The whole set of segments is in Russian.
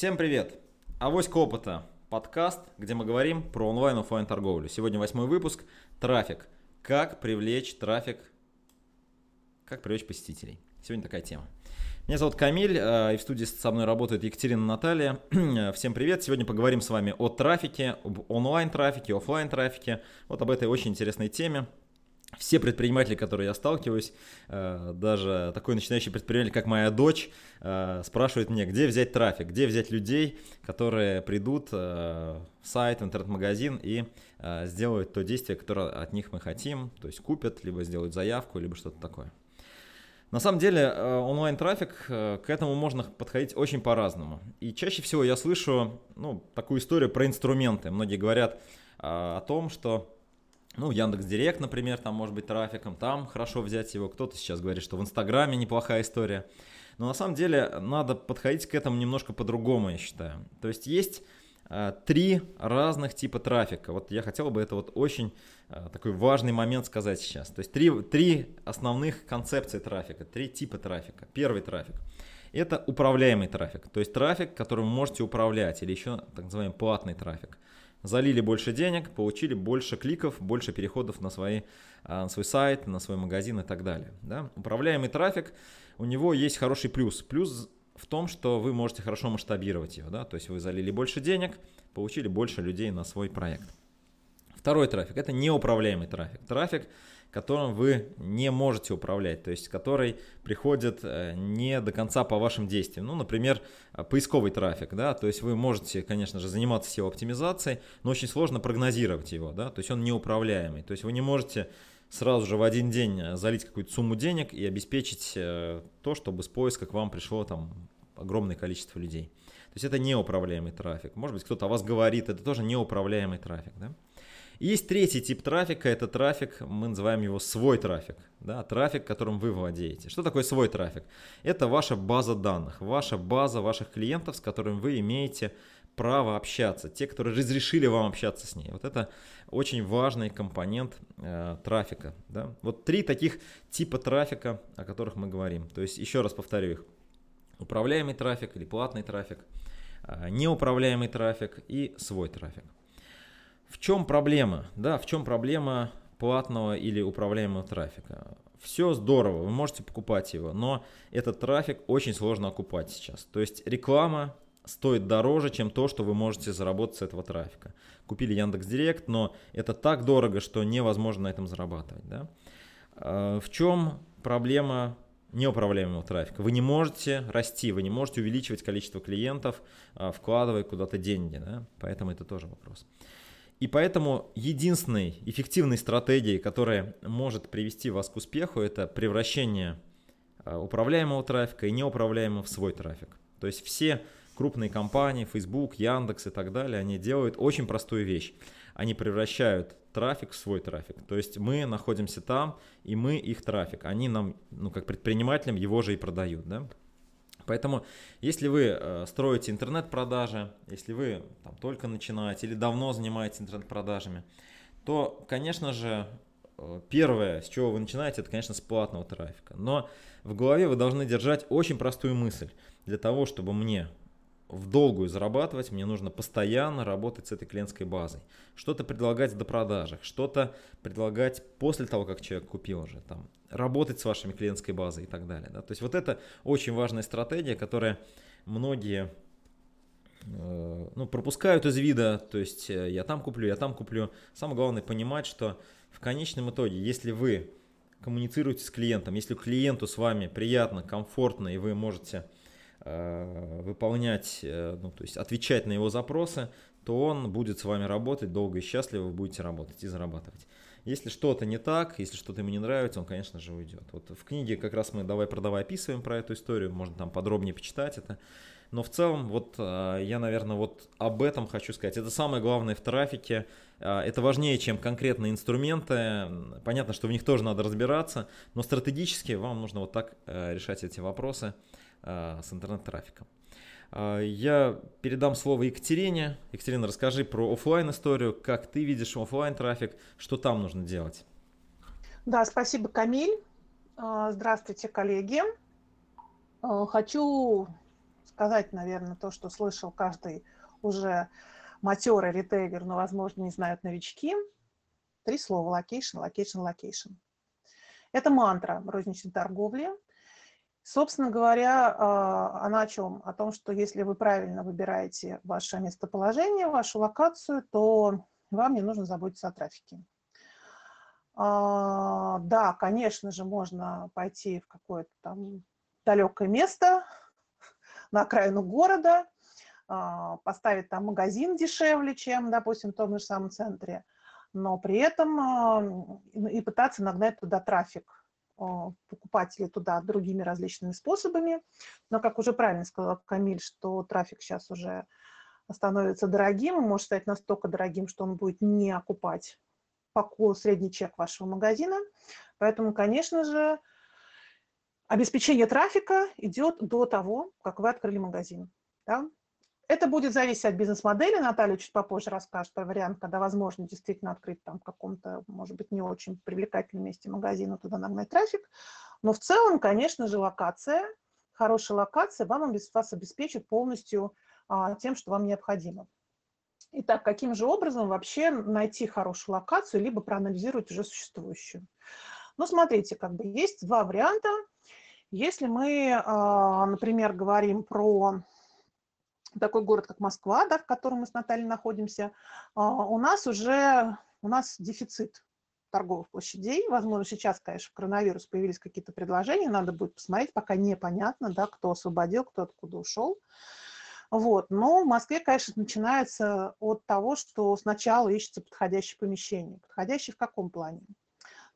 Всем привет! Авоська опыта. Подкаст, где мы говорим про онлайн офлайн торговлю. Сегодня восьмой выпуск. Трафик. Как привлечь трафик, как привлечь посетителей. Сегодня такая тема. Меня зовут Камиль, э, и в студии со мной работает Екатерина Наталья. Всем привет! Сегодня поговорим с вами о трафике, об онлайн-трафике, офлайн трафике Вот об этой очень интересной теме все предприниматели, которые я сталкиваюсь, э, даже такой начинающий предприниматель, как моя дочь, э, спрашивает меня, где взять трафик, где взять людей, которые придут э, в сайт, в интернет-магазин и сделают то действие, которое от них мы хотим, то есть купят, либо сделают заявку, либо что-то такое. На самом деле онлайн-трафик, к этому можно подходить очень по-разному. И чаще всего я слышу ну, такую историю про инструменты. Многие говорят о том, что ну, Яндекс Директ, например, там может быть трафиком, там хорошо взять его. Кто-то сейчас говорит, что в Инстаграме неплохая история. Но на самом деле надо подходить к этому немножко по-другому, я считаю. То есть есть э, три разных типа трафика. Вот я хотел бы это вот очень э, такой важный момент сказать сейчас. То есть три, три основных концепции трафика, три типа трафика. Первый трафик – это управляемый трафик. То есть трафик, которым вы можете управлять, или еще так называемый платный трафик – залили больше денег, получили больше кликов, больше переходов на, свои, а, на свой сайт, на свой магазин и так далее. Да? Управляемый трафик, у него есть хороший плюс. Плюс в том, что вы можете хорошо масштабировать его. Да? То есть вы залили больше денег, получили больше людей на свой проект. Второй трафик – это неуправляемый трафик. Трафик, которым вы не можете управлять, то есть который приходит э, не до конца по вашим действиям. Ну, например, э, поисковый трафик, да, то есть вы можете, конечно же, заниматься SEO оптимизацией, но очень сложно прогнозировать его, да, то есть он неуправляемый, то есть вы не можете сразу же в один день э, залить какую-то сумму денег и обеспечить то, чтобы с поиска к вам пришло там огромное количество людей. То есть это неуправляемый трафик. Может быть, кто-то о вас говорит, это тоже неуправляемый трафик. Да? Есть третий тип трафика, это трафик, мы называем его свой трафик, да, трафик, которым вы владеете. Что такое свой трафик? Это ваша база данных, ваша база ваших клиентов, с которыми вы имеете право общаться, те, которые разрешили вам общаться с ней. Вот это очень важный компонент э, трафика. Да? Вот три таких типа трафика, о которых мы говорим. То есть еще раз повторю их. Управляемый трафик или платный трафик, э, неуправляемый трафик и свой трафик. В чем проблема? Да, в чем проблема платного или управляемого трафика? Все здорово, вы можете покупать его, но этот трафик очень сложно окупать сейчас. То есть реклама стоит дороже, чем то, что вы можете заработать с этого трафика. Купили Яндекс Директ, но это так дорого, что невозможно на этом зарабатывать. Да? А, в чем проблема неуправляемого трафика? Вы не можете расти, вы не можете увеличивать количество клиентов, а, вкладывая куда-то деньги. Да? Поэтому это тоже вопрос. И поэтому единственной эффективной стратегией, которая может привести вас к успеху, это превращение а, управляемого трафика и неуправляемого в свой трафик. То есть все крупные компании, Facebook, Яндекс и так далее, они делают очень простую вещь. Они превращают трафик в свой трафик. То есть мы находимся там, и мы их трафик. Они нам, ну как предпринимателям, его же и продают. Да? Поэтому, если вы э, строите интернет-продажи, если вы там, только начинаете или давно занимаетесь интернет-продажами, то, конечно же, э, первое, с чего вы начинаете, это, конечно, с платного трафика. Но в голове вы должны держать очень простую мысль. Для того, чтобы мне в долгую зарабатывать, мне нужно постоянно работать с этой клиентской базой. Что-то предлагать до продажах, что-то предлагать после того, как человек купил уже, там, работать с вашими клиентской базой и так далее. Да? То есть вот это очень важная стратегия, которая многие э, ну, пропускают из вида, то есть э, я там куплю, я там куплю. Самое главное понимать, что в конечном итоге, если вы коммуницируете с клиентом, если клиенту с вами приятно, комфортно и вы можете выполнять, э, ну, то есть отвечать на его запросы, то он будет с вами работать долго и счастливо, вы будете работать и зарабатывать. Если что-то не так, если что-то ему не нравится, он, конечно же, уйдет. Вот в книге как раз мы «Давай, продавай» описываем про эту историю, можно там подробнее почитать это. Но в целом, вот э, я, наверное, вот об этом хочу сказать. Это самое главное в трафике. Это важнее, чем конкретные инструменты. Понятно, что в них тоже надо разбираться, но стратегически вам нужно вот так решать эти вопросы. А, с интернет-трафиком. А, я передам слово Екатерине. Екатерина, расскажи про офлайн историю, как ты видишь офлайн трафик, что там нужно делать. Да, спасибо, Камиль. А, здравствуйте, коллеги. Хочу сказать, наверное, то, что слышал каждый уже матерый ритейлер, но, возможно, не знают новички. Три слова – location, location, location. Это мантра розничной торговли. Собственно говоря, а, она о чем? О том, что если вы правильно выбираете ваше местоположение, вашу локацию, то вам не нужно заботиться о трафике. А, да, конечно же, можно пойти в какое-то там далекое место, на окраину города, а, поставить там магазин дешевле, чем, допустим, в том же самом центре, но при этом и пытаться нагнать туда трафик покупателей туда другими различными способами. Но, как уже правильно сказал Камиль, что трафик сейчас уже становится дорогим, может стать настолько дорогим, что он будет не окупать средний чек вашего магазина. Поэтому, конечно же, обеспечение трафика идет до того, как вы открыли магазин. Да? Это будет зависеть от бизнес-модели. Наталья чуть попозже расскажет про вариант, когда возможно действительно открыть там в каком-то, может быть, не очень привлекательном месте магазина, туда нагнать трафик. Но в целом, конечно же, локация, хорошая локация вам, вас обеспечит полностью а, тем, что вам необходимо. Итак, каким же образом вообще найти хорошую локацию, либо проанализировать уже существующую? Ну, смотрите, как бы есть два варианта. Если мы, а, например, говорим про такой город, как Москва, да, в котором мы с Натальей находимся, а, у нас уже у нас дефицит торговых площадей. Возможно, сейчас, конечно, коронавирус, появились какие-то предложения, надо будет посмотреть, пока непонятно, да, кто освободил, кто откуда ушел. Вот. Но в Москве, конечно, начинается от того, что сначала ищется подходящее помещение. Подходящее в каком плане?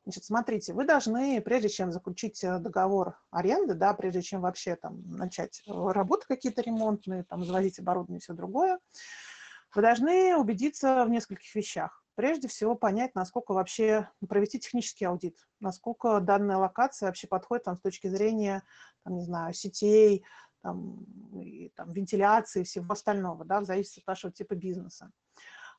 Значит, смотрите, вы должны, прежде чем заключить э, договор аренды, да, прежде чем вообще там начать э, работы какие-то ремонтные, там, завозить оборудование и все другое, вы должны убедиться в нескольких вещах. Прежде всего понять, насколько вообще провести технический аудит, насколько данная локация вообще подходит там, с точки зрения, там, не знаю, сетей, там, и, там, вентиляции всего остального, да, в зависимости от вашего типа бизнеса.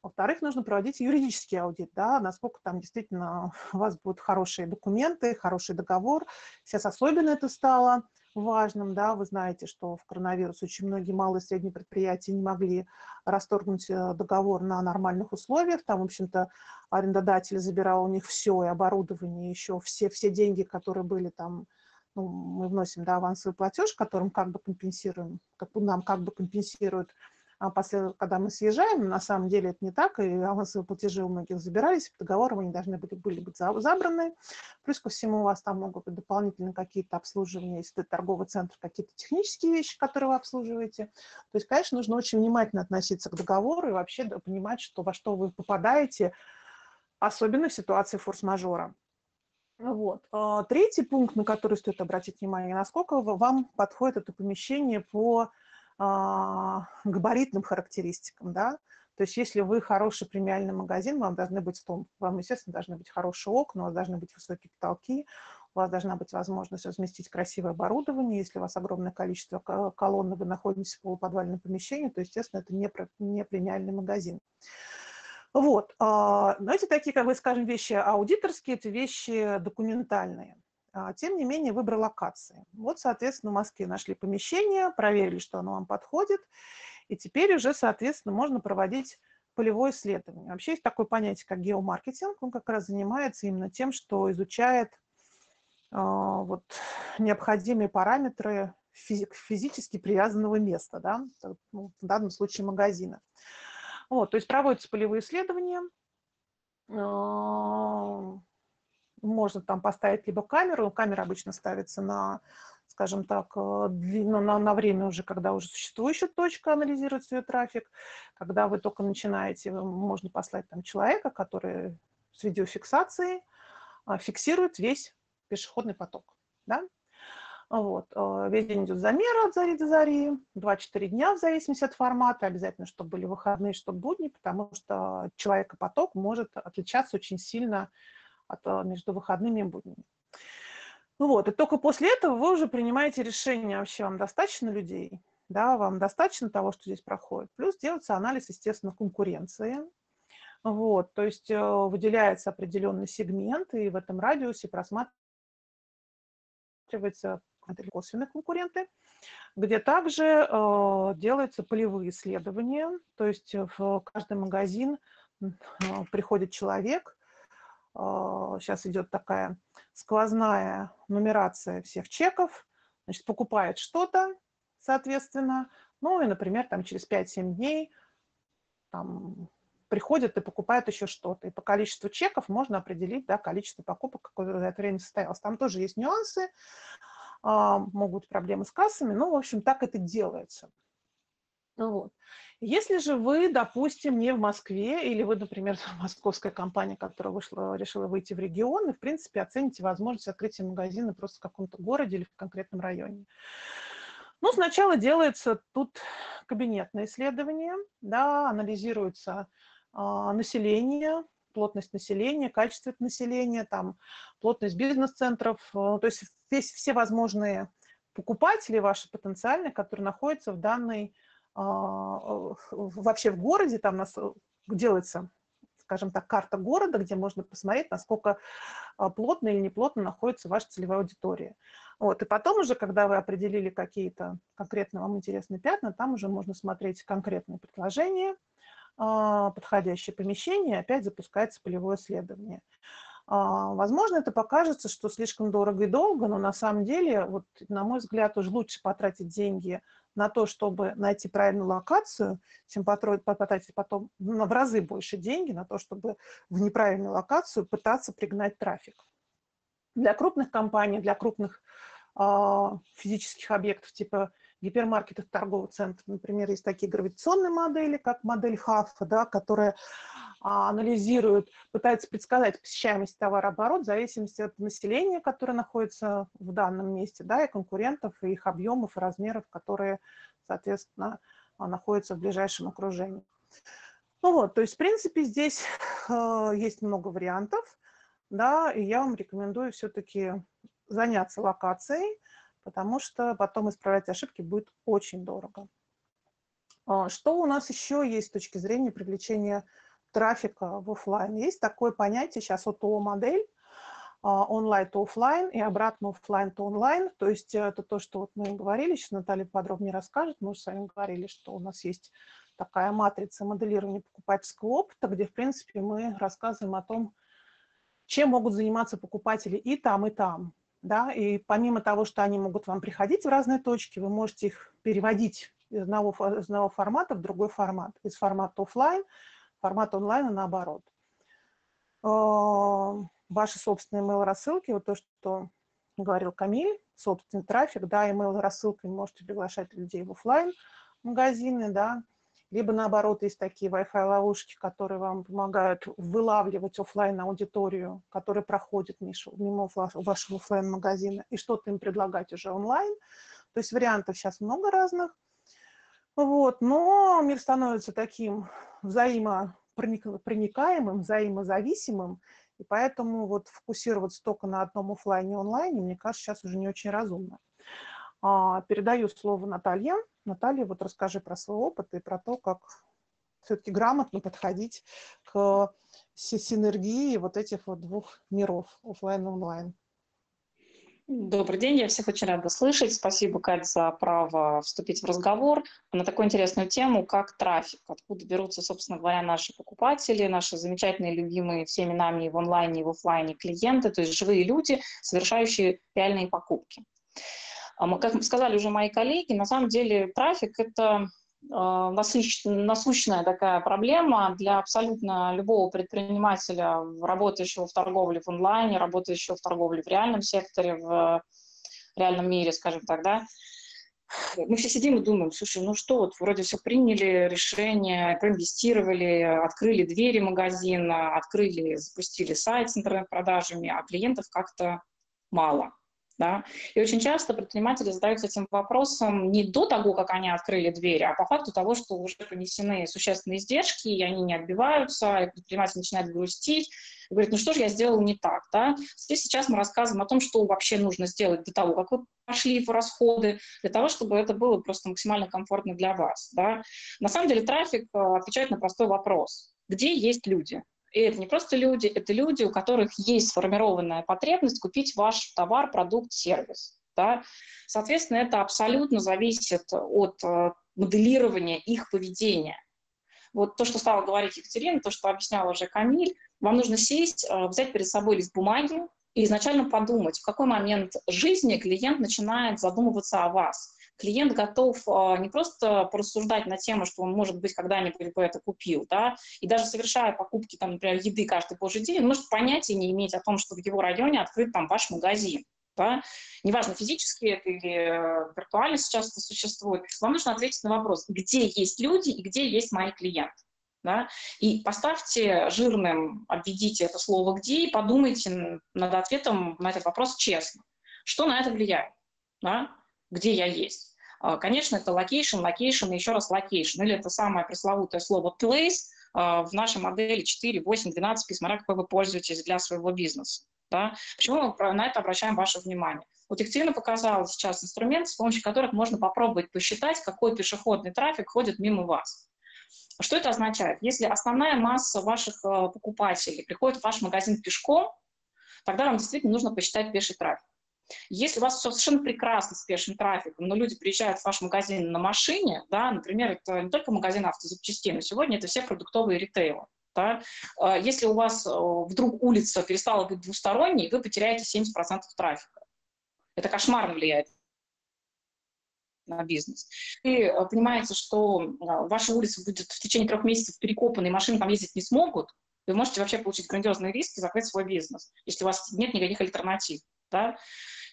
Во-вторых, нужно проводить юридический аудит, да, насколько там действительно у вас будут хорошие документы, хороший договор. Сейчас особенно это стало важным, да, вы знаете, что в коронавирус очень многие малые и средние предприятия не могли расторгнуть э, договор на нормальных условиях, там, в общем-то, арендодатель забирал у них все, и оборудование, еще все, все деньги, которые были там, ну, мы вносим, да, авансовый платеж, которым как бы компенсируем, как, нам как бы компенсируют а после, когда мы съезжаем, на самом деле это не так, и авансовые платежи у многих забирались, по договорам они должны были, были быть забраны. Плюс ко всему у вас там могут быть дополнительно какие-то обслуживания, если это торговый центр, какие-то технические вещи, которые вы обслуживаете. То есть, конечно, нужно очень внимательно относиться к договору и вообще понимать, что, во что вы попадаете, особенно в ситуации форс-мажора. Вот. А третий пункт, на который стоит обратить внимание, насколько вам подходит это помещение по габаритным характеристикам, да, то есть если вы хороший премиальный магазин, вам должны быть, вам, естественно, должны быть хорошие окна, у вас должны быть высокие потолки, у вас должна быть возможность разместить красивое оборудование. Если у вас огромное количество колонн, вы находитесь в полуподвальном помещении, то, естественно, это не, не премиальный магазин. Вот. А, но эти такие, как бы скажем, вещи аудиторские, это вещи документальные. А, тем не менее, выбор локации. Вот, соответственно, в Москве нашли помещение, проверили, что оно вам подходит, и теперь уже, соответственно, можно проводить полевое исследование. Вообще есть такое понятие, как геомаркетинг, он как раз занимается именно тем, что изучает э, вот, необходимые параметры физи физически привязанного места, да, ну, в данном случае магазина. Вот, то есть проводятся полевые исследования, а, можно там поставить либо камеру, камера обычно ставится на, скажем так, э, длину, на, на время уже, когда уже существующая точка анализирует ее трафик, когда вы только начинаете, можно послать там человека, который с видеофиксацией а, фиксирует весь пешеходный поток, да, вот. Э, весь день идет замер от зари до зари, 2-4 дня в зависимости от формата, обязательно, чтобы были выходные, чтобы будни, потому что человекопоток может отличаться очень сильно а, между выходными и буднями. Ну вот, и только после этого вы уже принимаете решение, вообще вам достаточно людей, да, вам достаточно того, что здесь проходит. Плюс делается анализ, естественно, конкуренции. Вот, то есть э, выделяется определенный сегмент, и в этом радиусе просматривается конкуренты или косвенные конкуренты, где также э, делаются полевые исследования, то есть в каждый магазин э, приходит человек, э, сейчас идет такая сквозная нумерация всех чеков, значит, покупает что-то, соответственно, ну и, например, там через 5-7 дней там, приходят и покупают еще что-то. И по количеству чеков можно определить да, количество покупок, какое за это время состоялось. Там тоже есть нюансы, а, могут проблемы с кассами, но, в общем, так это делается. Ну вот. Если же вы, допустим, не в Москве, или вы, например, московская компания, которая вышла, решила выйти в регион, и, в принципе, оцените возможность открытия магазина просто в каком-то городе или в конкретном районе. Ну, сначала делается тут кабинетное исследование, да, анализируется а, население, плотность населения, качество населения, там, плотность бизнес-центров, э, то есть весь, все возможные покупатели ваши потенциальные, которые находятся в данной, вообще в городе, там нас э, делается, скажем так, карта города, где можно посмотреть, насколько а, плотно или неплотно находится ваша целевая аудитория. Вот. И потом уже, когда вы определили какие-то конкретно вам интересные пятна, там уже можно смотреть конкретные предложения, а, подходящее помещение, опять запускается полевое исследование. А, возможно, это покажется, что слишком дорого и долго, но на самом деле, вот, на мой взгляд, уже лучше потратить деньги на то, чтобы найти правильную локацию, чем потратить потом в разы больше деньги на то, чтобы в неправильную локацию пытаться пригнать трафик. Для крупных компаний, для крупных э, физических объектов типа гипермаркетах, торговых центров, например, есть такие гравитационные модели, как модель Хаффа, да, которая а, анализирует, пытается предсказать посещаемость товарооборот в зависимости от населения, которое находится в данном месте, да, и конкурентов, и их объемов и размеров, которые, соответственно, а, находятся в ближайшем окружении. Ну вот, то есть, в принципе, здесь э, есть много вариантов, да, и я вам рекомендую все-таки заняться локацией, потому что потом исправлять ошибки будет очень дорого. А, что у нас еще есть с точки зрения привлечения трафика в офлайн? Есть такое понятие сейчас ОТО-модель, а, онлайн то офлайн и обратно офлайн то онлайн. То есть это то, что вот мы говорили, сейчас Наталья подробнее расскажет. Мы уже с вами говорили, что у нас есть такая матрица моделирования покупательского опыта, где, в принципе, мы рассказываем о том, чем могут заниматься покупатели и там, и там да, и помимо того, что они могут вам приходить в разные точки, вы можете их переводить из одного, из одного формата в другой формат, из формата офлайн формат онлайн и наоборот. А, ваши собственные email-рассылки, вот то, что говорил Камиль, собственный трафик, да, email-рассылкой можете приглашать людей в офлайн магазины, да, либо наоборот есть такие Wi-Fi ловушки, которые вам помогают вылавливать офлайн аудиторию, которая проходит мимо вашего офлайн магазина и что-то им предлагать уже онлайн. То есть вариантов сейчас много разных. Вот, но мир становится таким взаимопроникаемым, взаимозависимым, и поэтому вот фокусироваться только на одном офлайне и онлайне, мне кажется, сейчас уже не очень разумно. А, передаю слово Наталье. Наталья, вот расскажи про свой опыт и про то, как все-таки грамотно подходить к синергии вот этих вот двух миров, офлайн и онлайн. Добрый день, я всех очень рада слышать. Спасибо, Кать, за право вступить в разговор на такую интересную тему, как трафик. Откуда берутся, собственно говоря, наши покупатели, наши замечательные, любимые всеми нами и в онлайне, и в офлайне клиенты, то есть живые люди, совершающие реальные покупки. А как сказали уже мои коллеги, на самом деле трафик – это а, насущная такая проблема для абсолютно любого предпринимателя, работающего в торговле в онлайне, работающего в торговле в реальном секторе, в реальном мире, скажем так, да. Мы все сидим и думаем, слушай, ну что, вот вроде все приняли решение, проинвестировали, открыли двери магазина, открыли, запустили сайт с интернет-продажами, а клиентов как-то мало. Да? И очень часто предприниматели задаются этим вопросом не до того, как они открыли двери, а по факту того, что уже понесены существенные издержки, и они не отбиваются, и предприниматель начинает грустить, и говорит, ну что же я сделал не так, да? Здесь сейчас мы рассказываем о том, что вообще нужно сделать для того, как вы пошли в расходы, для того, чтобы это было просто максимально комфортно для вас, да? На самом деле трафик э, отвечает на простой вопрос. Где есть люди? И это не просто люди, это люди, у которых есть сформированная потребность купить ваш товар, продукт, сервис. Да? Соответственно, это абсолютно зависит от э, моделирования их поведения. Вот то, что стала говорить Екатерина, то, что объясняла уже Камиль, вам нужно сесть, э, взять перед собой лист бумаги и изначально подумать, в какой момент жизни клиент начинает задумываться о вас. Клиент готов э, не просто порассуждать на тему, что он, может быть, когда-нибудь бы это купил, да, и даже совершая покупки, там, например, еды каждый божий день, он может понятия не иметь о том, что в его районе открыт там ваш магазин да, неважно, физически это или э, виртуально сейчас это существует, вам нужно ответить на вопрос, где есть люди и где есть мои клиенты. Да? И поставьте жирным, обведите это слово «где» и подумайте над ответом на этот вопрос честно. Что на это влияет? Да? Где я есть? А, конечно, это location, location и еще раз location. Или это самое пресловутое слово place а, в нашей модели 4, 8, 12, смотря какой вы пользуетесь для своего бизнеса. Да? Почему мы на это обращаем ваше внимание? Вот Екатерина показала сейчас инструмент, с помощью которых можно попробовать посчитать, какой пешеходный трафик ходит мимо вас. Что это означает? Если основная масса ваших э, покупателей приходит в ваш магазин пешком, тогда вам действительно нужно посчитать пеший трафик. Если у вас совершенно прекрасно с пешим трафиком, но люди приезжают в ваш магазин на машине, да, например, это не только магазин автозапчастей, но сегодня это все продуктовые ритейлы. Да? А если у вас э, вдруг улица перестала быть двусторонней, вы потеряете 70% трафика. Это кошмарно влияет на бизнес. И э, понимаете, что э, ваша улица будет в течение трех месяцев перекопана, и машины там ездить не смогут, вы можете вообще получить грандиозные риски, закрыть свой бизнес, если у вас нет никаких альтернатив. Да?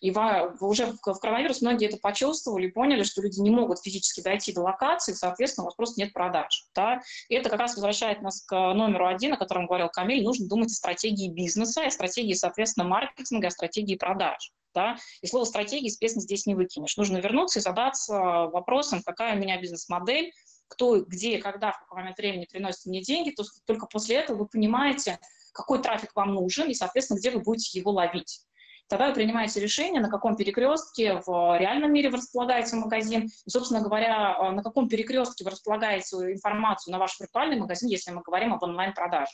И уже в коронавирус многие это почувствовали, поняли, что люди не могут физически дойти до локации, соответственно, у вас просто нет продаж. Да? И это как раз возвращает нас к номеру один, о котором говорил Камиль, нужно думать о стратегии бизнеса, о стратегии, соответственно, маркетинга, о стратегии продаж. Да? И слово стратегии, естественно, здесь не выкинешь. Нужно вернуться и задаться вопросом, какая у меня бизнес-модель, кто, где, когда, в какой момент времени приносит мне деньги, то только после этого вы понимаете, какой трафик вам нужен и, соответственно, где вы будете его ловить. Тогда вы принимаете решение, на каком перекрестке в реальном мире вы располагаете магазин, и, собственно говоря, э, на каком перекрестке вы располагаете информацию на ваш виртуальный магазин, если мы говорим об онлайн-продаже,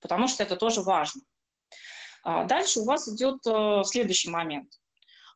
потому что это тоже важно. А дальше у вас идет э, следующий момент.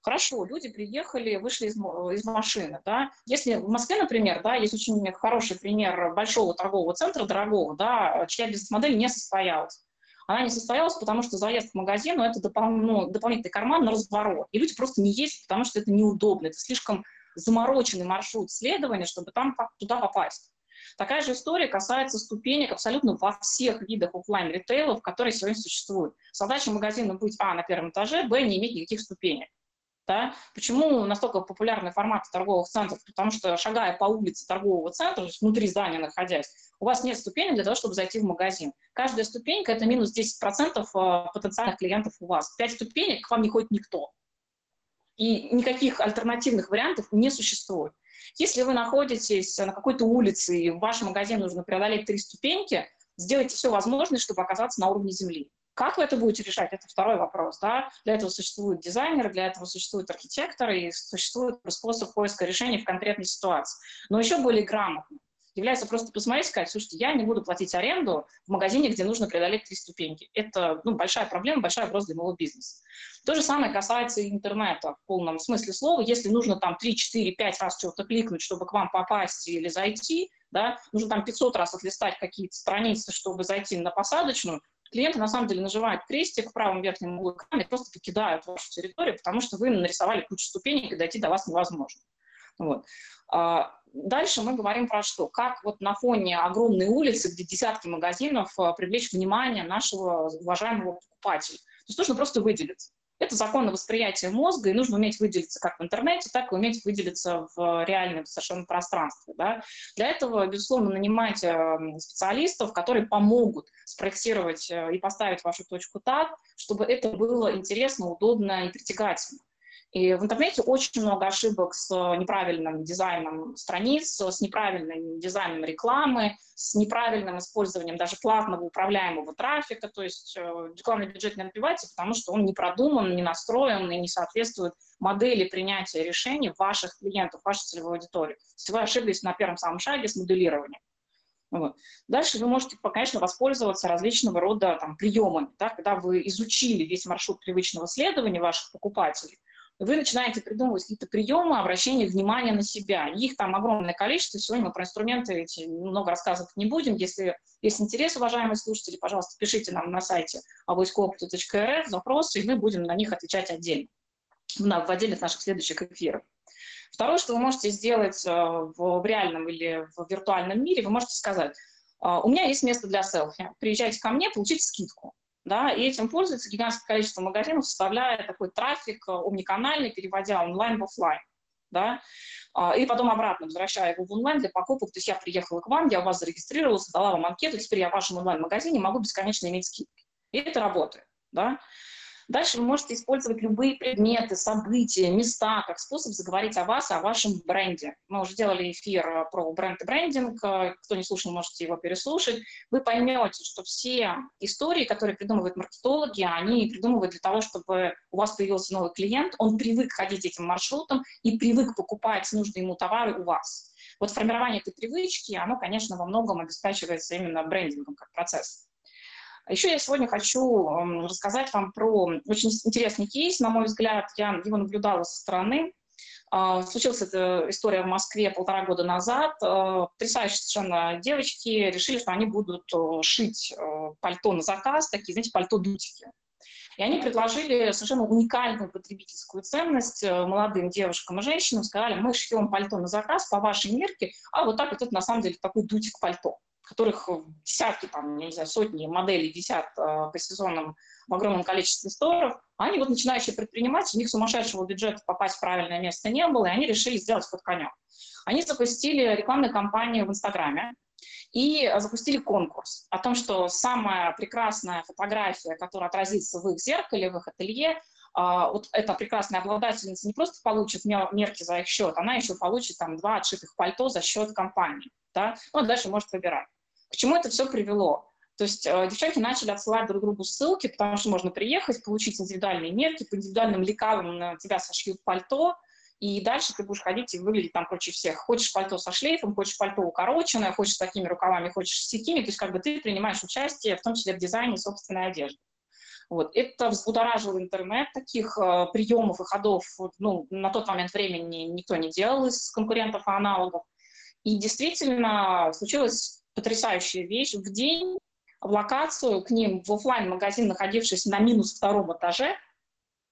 Хорошо, люди приехали, вышли из, из машины, да. Если в Москве, например, да, есть очень хороший пример большого торгового центра, дорогого, да, чья бизнес-модель не состоялась. Она не состоялась, потому что заезд к магазину – это допол ну, дополнительный карман на разворот. И люди просто не ездят, потому что это неудобно. Это слишком замороченный маршрут следования, чтобы там, туда попасть. Такая же история касается ступенек абсолютно во всех видах офлайн ритейлов которые сегодня существуют. Задача магазина быть, а, на первом этаже, б, не иметь никаких ступенек. Да? Почему настолько популярный формат торговых центров? Потому что, шагая по улице торгового центра, внутри здания находясь, у вас нет ступенек для того, чтобы зайти в магазин. Каждая ступенька – это минус 10% э, потенциальных клиентов у вас. Пять ступенек, к вам не ходит никто. И никаких альтернативных вариантов не существует. Если вы находитесь на какой-то улице, и в ваш магазин нужно преодолеть три ступеньки, сделайте все возможное, чтобы оказаться на уровне земли. Как вы это будете решать, это второй вопрос. Да? Для этого существуют дизайнеры, для этого существуют архитекторы, и существует способ поиска решений в конкретной ситуации. Но еще более грамотно является просто посмотреть и сказать, слушайте, я не буду платить аренду в магазине, где нужно преодолеть три ступеньки. Это ну, большая проблема, большая угроза для моего бизнеса. То же самое касается интернета в полном смысле слова. Если нужно там 3, 4, 5 раз что-то кликнуть, чтобы к вам попасть или зайти, да, нужно там 500 раз отлистать какие-то страницы, чтобы зайти на посадочную, клиенты на самом деле нажимают крестик в правом верхнем углу экрана и просто покидают вашу территорию, потому что вы нарисовали кучу ступенек, и дойти до вас невозможно. Вот. А, дальше мы говорим про что? Как вот на фоне огромной улицы, где десятки магазинов, а, привлечь внимание нашего уважаемого покупателя. То есть нужно просто выделиться. Это закон восприятия мозга, и нужно уметь выделиться как в интернете, так и уметь выделиться в реальном совершенно пространстве. Да? Для этого, безусловно, нанимайте специалистов, которые помогут спроектировать э, и поставить вашу точку так, чтобы это было интересно, удобно и притягательно. И в интернете очень много ошибок с неправильным дизайном страниц, с неправильным дизайном рекламы, с неправильным использованием даже платного управляемого трафика. То есть э, рекламный бюджет не отбивается, потому что он не продуман, не настроен и не соответствует модели принятия решений ваших клиентов, вашей целевой аудитории. Если вы ошиблись на первом самом шаге с моделированием. Вот. Дальше вы можете, конечно, воспользоваться различного рода там, приемами. Да, когда вы изучили весь маршрут привычного следования ваших покупателей, вы начинаете придумывать какие-то приемы обращения внимания на себя. Их там огромное количество. Сегодня мы про инструменты эти много рассказывать не будем. Если есть интерес, уважаемые слушатели, пожалуйста, пишите нам на сайте авоськоопыта.рф запросы, и мы будем на них отвечать отдельно в отдельных наших следующих эфирах. Второе, что вы можете сделать э, в реальном или в виртуальном мире, вы можете сказать, «А, у меня есть место для селфи, приезжайте ко мне, получите скидку да, и этим пользуется гигантское количество магазинов, составляя такой трафик умниканальный, э, переводя онлайн в офлайн, да, а, и потом обратно возвращая его в онлайн для покупок. То есть я приехала к вам, я у вас зарегистрировалась, дала вам анкету, теперь я в вашем онлайн-магазине могу бесконечно иметь скидки. И это работает, да. Дальше вы можете использовать любые предметы, события, места как способ заговорить о вас, о вашем бренде. Мы уже делали эфир э, про бренд и брендинг. Э, кто не слушал, можете его переслушать. Вы поймете, что все истории, которые придумывают маркетологи, они придумывают для того, чтобы у вас появился новый клиент, он привык ходить этим маршрутом и привык покупать нужные ему товары у вас. Вот формирование этой привычки, оно, конечно, во многом обеспечивается именно брендингом как процесс. А еще я сегодня хочу рассказать вам про очень интересный кейс, на мой взгляд. Я его наблюдала со стороны. А, случилась эта история в Москве полтора года назад. А, потрясающие совершенно девочки решили, что они будут шить пальто на заказ, такие, знаете, пальто-дутики. И они предложили совершенно уникальную потребительскую ценность э, молодым девушкам и женщинам. Сказали, мы шьем пальто на заказ по вашей мерке, а вот так вот это на самом деле такой дутик пальто которых десятки, там, я не знаю, сотни моделей висят э, по сезонам в огромном количестве сторов, они вот начинающие предприниматели, у них сумасшедшего бюджета попасть в правильное место не было, и они решили сделать ход конем. Они запустили рекламную кампанию в Инстаграме и запустили конкурс о том, что самая прекрасная фотография, которая отразится в их зеркале, в их ателье, вот эта прекрасная обладательница не просто получит мерки за их счет, она еще получит там два отшитых пальто за счет компании. Да? Ну, а дальше может выбирать. К чему это все привело? То есть э, девчонки начали отсылать друг другу ссылки, потому что можно приехать, получить индивидуальные мерки, по индивидуальным лекалам на тебя сошьют пальто, и дальше ты будешь ходить и выглядеть там круче всех. Хочешь пальто со шлейфом, хочешь пальто укороченное, хочешь с такими рукавами, хочешь с такими, то есть как бы ты принимаешь участие в том числе в дизайне собственной одежды. Вот. Это взбудоражило интернет, таких э, приемов и ходов ну, на тот момент времени никто не делал из конкурентов и аналогов. И действительно случилась потрясающая вещь. В день в локацию к ним в офлайн магазин находившийся на минус втором этаже,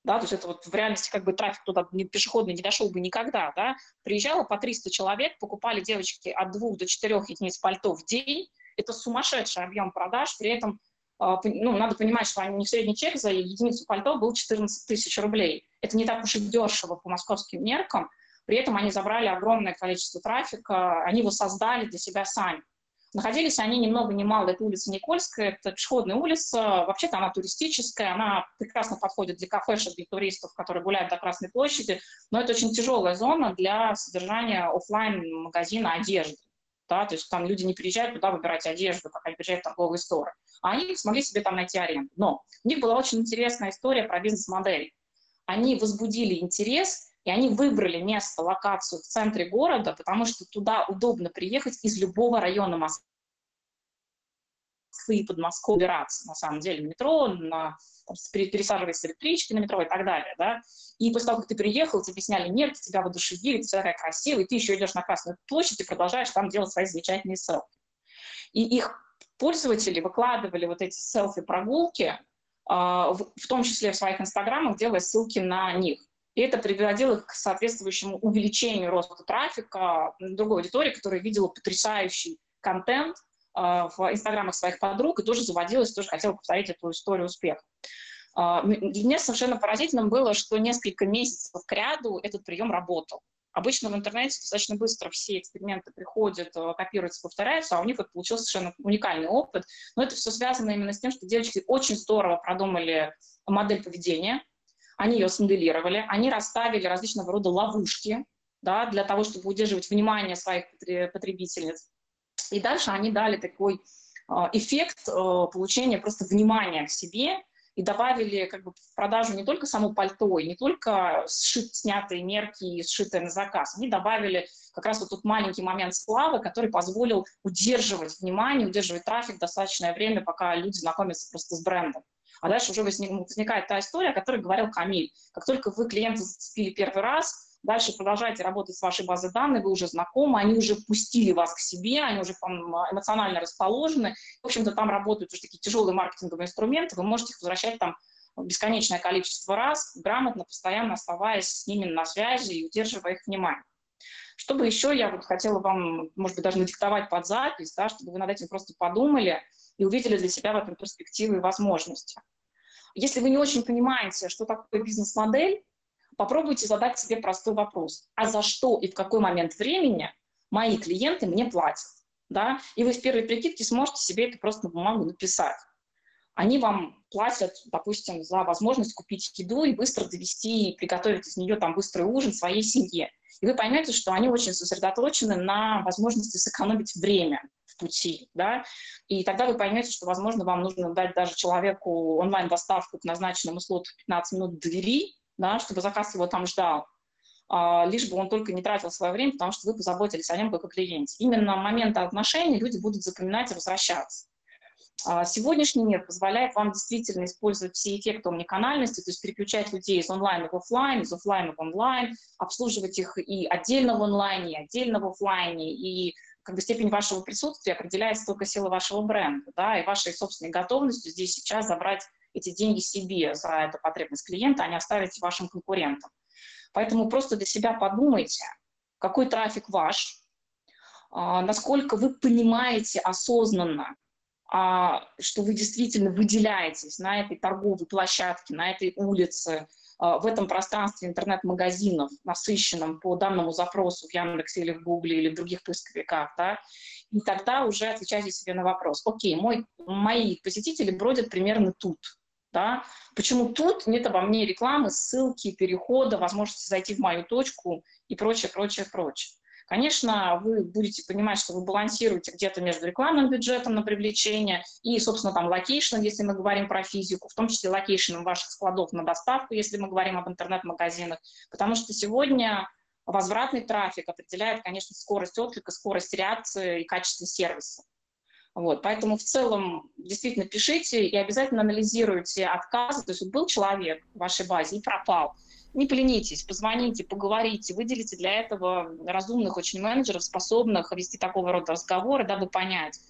да, то есть это вот в реальности как бы трафик туда пешеходный не дошел бы никогда, да, приезжало по 300 человек, покупали девочки от двух до четырех единиц пальто в день, это сумасшедший объем продаж, при этом ну, надо понимать, что у них средний чек за единицу пальто был 14 тысяч рублей. Это не так уж и дешево по московским меркам, при этом они забрали огромное количество трафика, они его создали для себя сами. Находились они ни много ни мало, это улица Никольская, это пешеходная улица, вообще-то она туристическая, она прекрасно подходит для кафешек, для туристов, которые гуляют до Красной площади, но это очень тяжелая зона для содержания офлайн магазина одежды. Да, то есть там люди не приезжают туда выбирать одежду, как они приезжают в торговые сторы. А они смогли себе там найти аренду. Но у них была очень интересная история про бизнес-модель. Они возбудили интерес и они выбрали место, локацию в центре города, потому что туда удобно приехать из любого района Москвы и Подмосковья убираться, на самом деле, метро, на, там, пересаживаясь с электрички на метро и так далее, да. И после того, как ты приехал, тебе сняли мерки, тебя воодушевили, ты такая красивая, и ты еще идешь на Красную площадь и продолжаешь там делать свои замечательные селфи. И их пользователи выкладывали вот эти селфи-прогулки, а, в том числе в своих инстаграмах, делая ссылки на них. И это приводило к соответствующему увеличению роста трафика другой аудитории, которая видела потрясающий контент в инстаграмах своих подруг и тоже заводилась, тоже хотела повторить эту историю успеха. Для меня совершенно поразительным было, что несколько месяцев к ряду этот прием работал. Обычно в интернете достаточно быстро все эксперименты приходят, э, копируются, повторяются, а у них это получился совершенно уникальный опыт. Но это все связано именно с тем, что девочки очень здорово продумали модель поведения, они ее смоделировали, они расставили различного рода ловушки да, для того, чтобы удерживать внимание своих потребительниц. И дальше они дали такой а, эффект а, получения просто внимания к себе и добавили как бы в продажу не только само пальто, и не только сшит, снятые мерки и сшитые на заказ, они добавили как раз вот тот маленький момент славы, который позволил удерживать внимание, удерживать трафик достаточное время, пока люди знакомятся просто с брендом. А дальше уже возникает та история, о которой говорил Камиль. Как только вы клиента зацепили первый раз, Дальше продолжайте работать с вашей базой данных, вы уже знакомы, они уже пустили вас к себе, они уже эмоционально расположены. В общем-то, там работают уже такие тяжелые маркетинговые инструменты, вы можете их возвращать там бесконечное количество раз, грамотно, постоянно оставаясь с ними на связи и удерживая их внимание. Чтобы еще я вот хотела вам, может быть, даже надиктовать под запись, да, чтобы вы над этим просто подумали и увидели для себя в этом перспективы и возможности. Если вы не очень понимаете, что такое бизнес-модель, попробуйте задать себе простой вопрос. А за что и в какой момент времени мои клиенты мне платят? Да? И вы в первой прикидке сможете себе это просто на бумагу написать. Они вам платят, допустим, за возможность купить еду и быстро довести, и приготовить из нее там быстрый ужин своей семье. И вы поймете, что они очень сосредоточены на возможности сэкономить время в пути, да, и тогда вы поймете, что, возможно, вам нужно дать даже человеку онлайн-доставку к назначенному слоту 15 минут двери, да, чтобы заказ его там ждал, а, лишь бы он только не тратил свое время, потому что вы позаботились о нем как о клиенте. Именно момент отношений люди будут запоминать и возвращаться. А, сегодняшний мир позволяет вам действительно использовать все эффекты омниканальности, то есть переключать людей из онлайна в офлайн, из офлайна в онлайн, обслуживать их и отдельно в онлайне, и отдельно в офлайне, и как бы степень вашего присутствия определяется только сила вашего бренда, да, и вашей собственной готовностью здесь сейчас забрать эти деньги себе за эту потребность клиента, а не оставить вашим конкурентам. Поэтому просто для себя подумайте, какой трафик ваш, а, насколько вы понимаете осознанно, а, что вы действительно выделяетесь на этой торговой площадке, на этой улице, а, в этом пространстве интернет-магазинов, насыщенном по данному запросу в Яндексе или в Гугле или в других поисковиках, да, и тогда уже отвечайте себе на вопрос, окей, мой, мои посетители бродят примерно тут, да? Почему тут нет обо мне рекламы, ссылки, перехода, возможности зайти в мою точку и прочее, прочее, прочее. Конечно, вы будете понимать, что вы балансируете где-то между рекламным бюджетом на привлечение и, собственно, там location, если мы говорим про физику, в том числе location ом ваших складов на доставку, если мы говорим об интернет-магазинах, потому что сегодня возвратный трафик определяет, конечно, скорость отклика, скорость реакции и качество сервиса. Вот, поэтому в целом действительно пишите и обязательно анализируйте отказы. То есть был человек в вашей базе и пропал. Не поленитесь, позвоните, поговорите, выделите для этого разумных очень менеджеров, способных вести такого рода разговоры, дабы понять,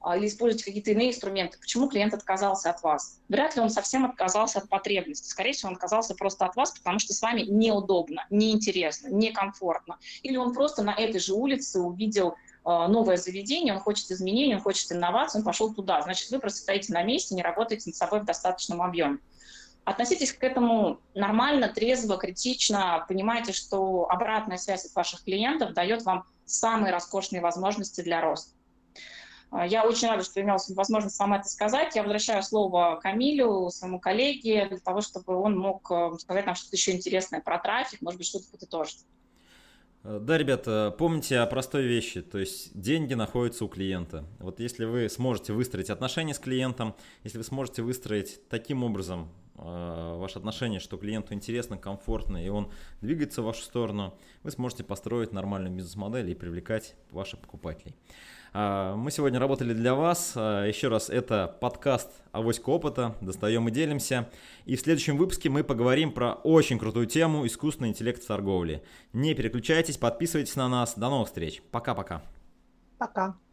а, или использовать какие-то иные инструменты, почему клиент отказался от вас. Вряд ли он совсем отказался от потребности. Скорее всего, он отказался просто от вас, потому что с вами неудобно, неинтересно, некомфортно. Или он просто на этой же улице увидел новое заведение, он хочет изменений, он хочет инноваций, он пошел туда. Значит, вы просто стоите на месте, не работаете над собой в достаточном объеме. Относитесь к этому нормально, трезво, критично, понимайте, что обратная связь от ваших клиентов дает вам самые роскошные возможности для роста. А, я очень рада, что имела возможность вам это сказать. Я возвращаю слово Камилю, своему коллеге, для того, чтобы он мог э, сказать нам что-то еще интересное про трафик, может быть, что-то подытожить. Э, да, ребята, помните о простой вещи, то есть деньги находятся у клиента. Вот если вы сможете выстроить отношения с клиентом, если вы сможете выстроить таким образом э, ваши отношения, что клиенту интересно, комфортно, и он двигается в вашу сторону, вы сможете построить нормальную бизнес-модель и привлекать ваших покупателей. А, мы сегодня работали для вас. А, еще раз, это подкаст «Авоська опыта». Достаем и делимся. И в следующем выпуске мы поговорим про очень крутую тему искусственный интеллект в торговле. Не переключайтесь, подписывайтесь на нас. До новых встреч. Пока-пока. Пока. -пока. Пока.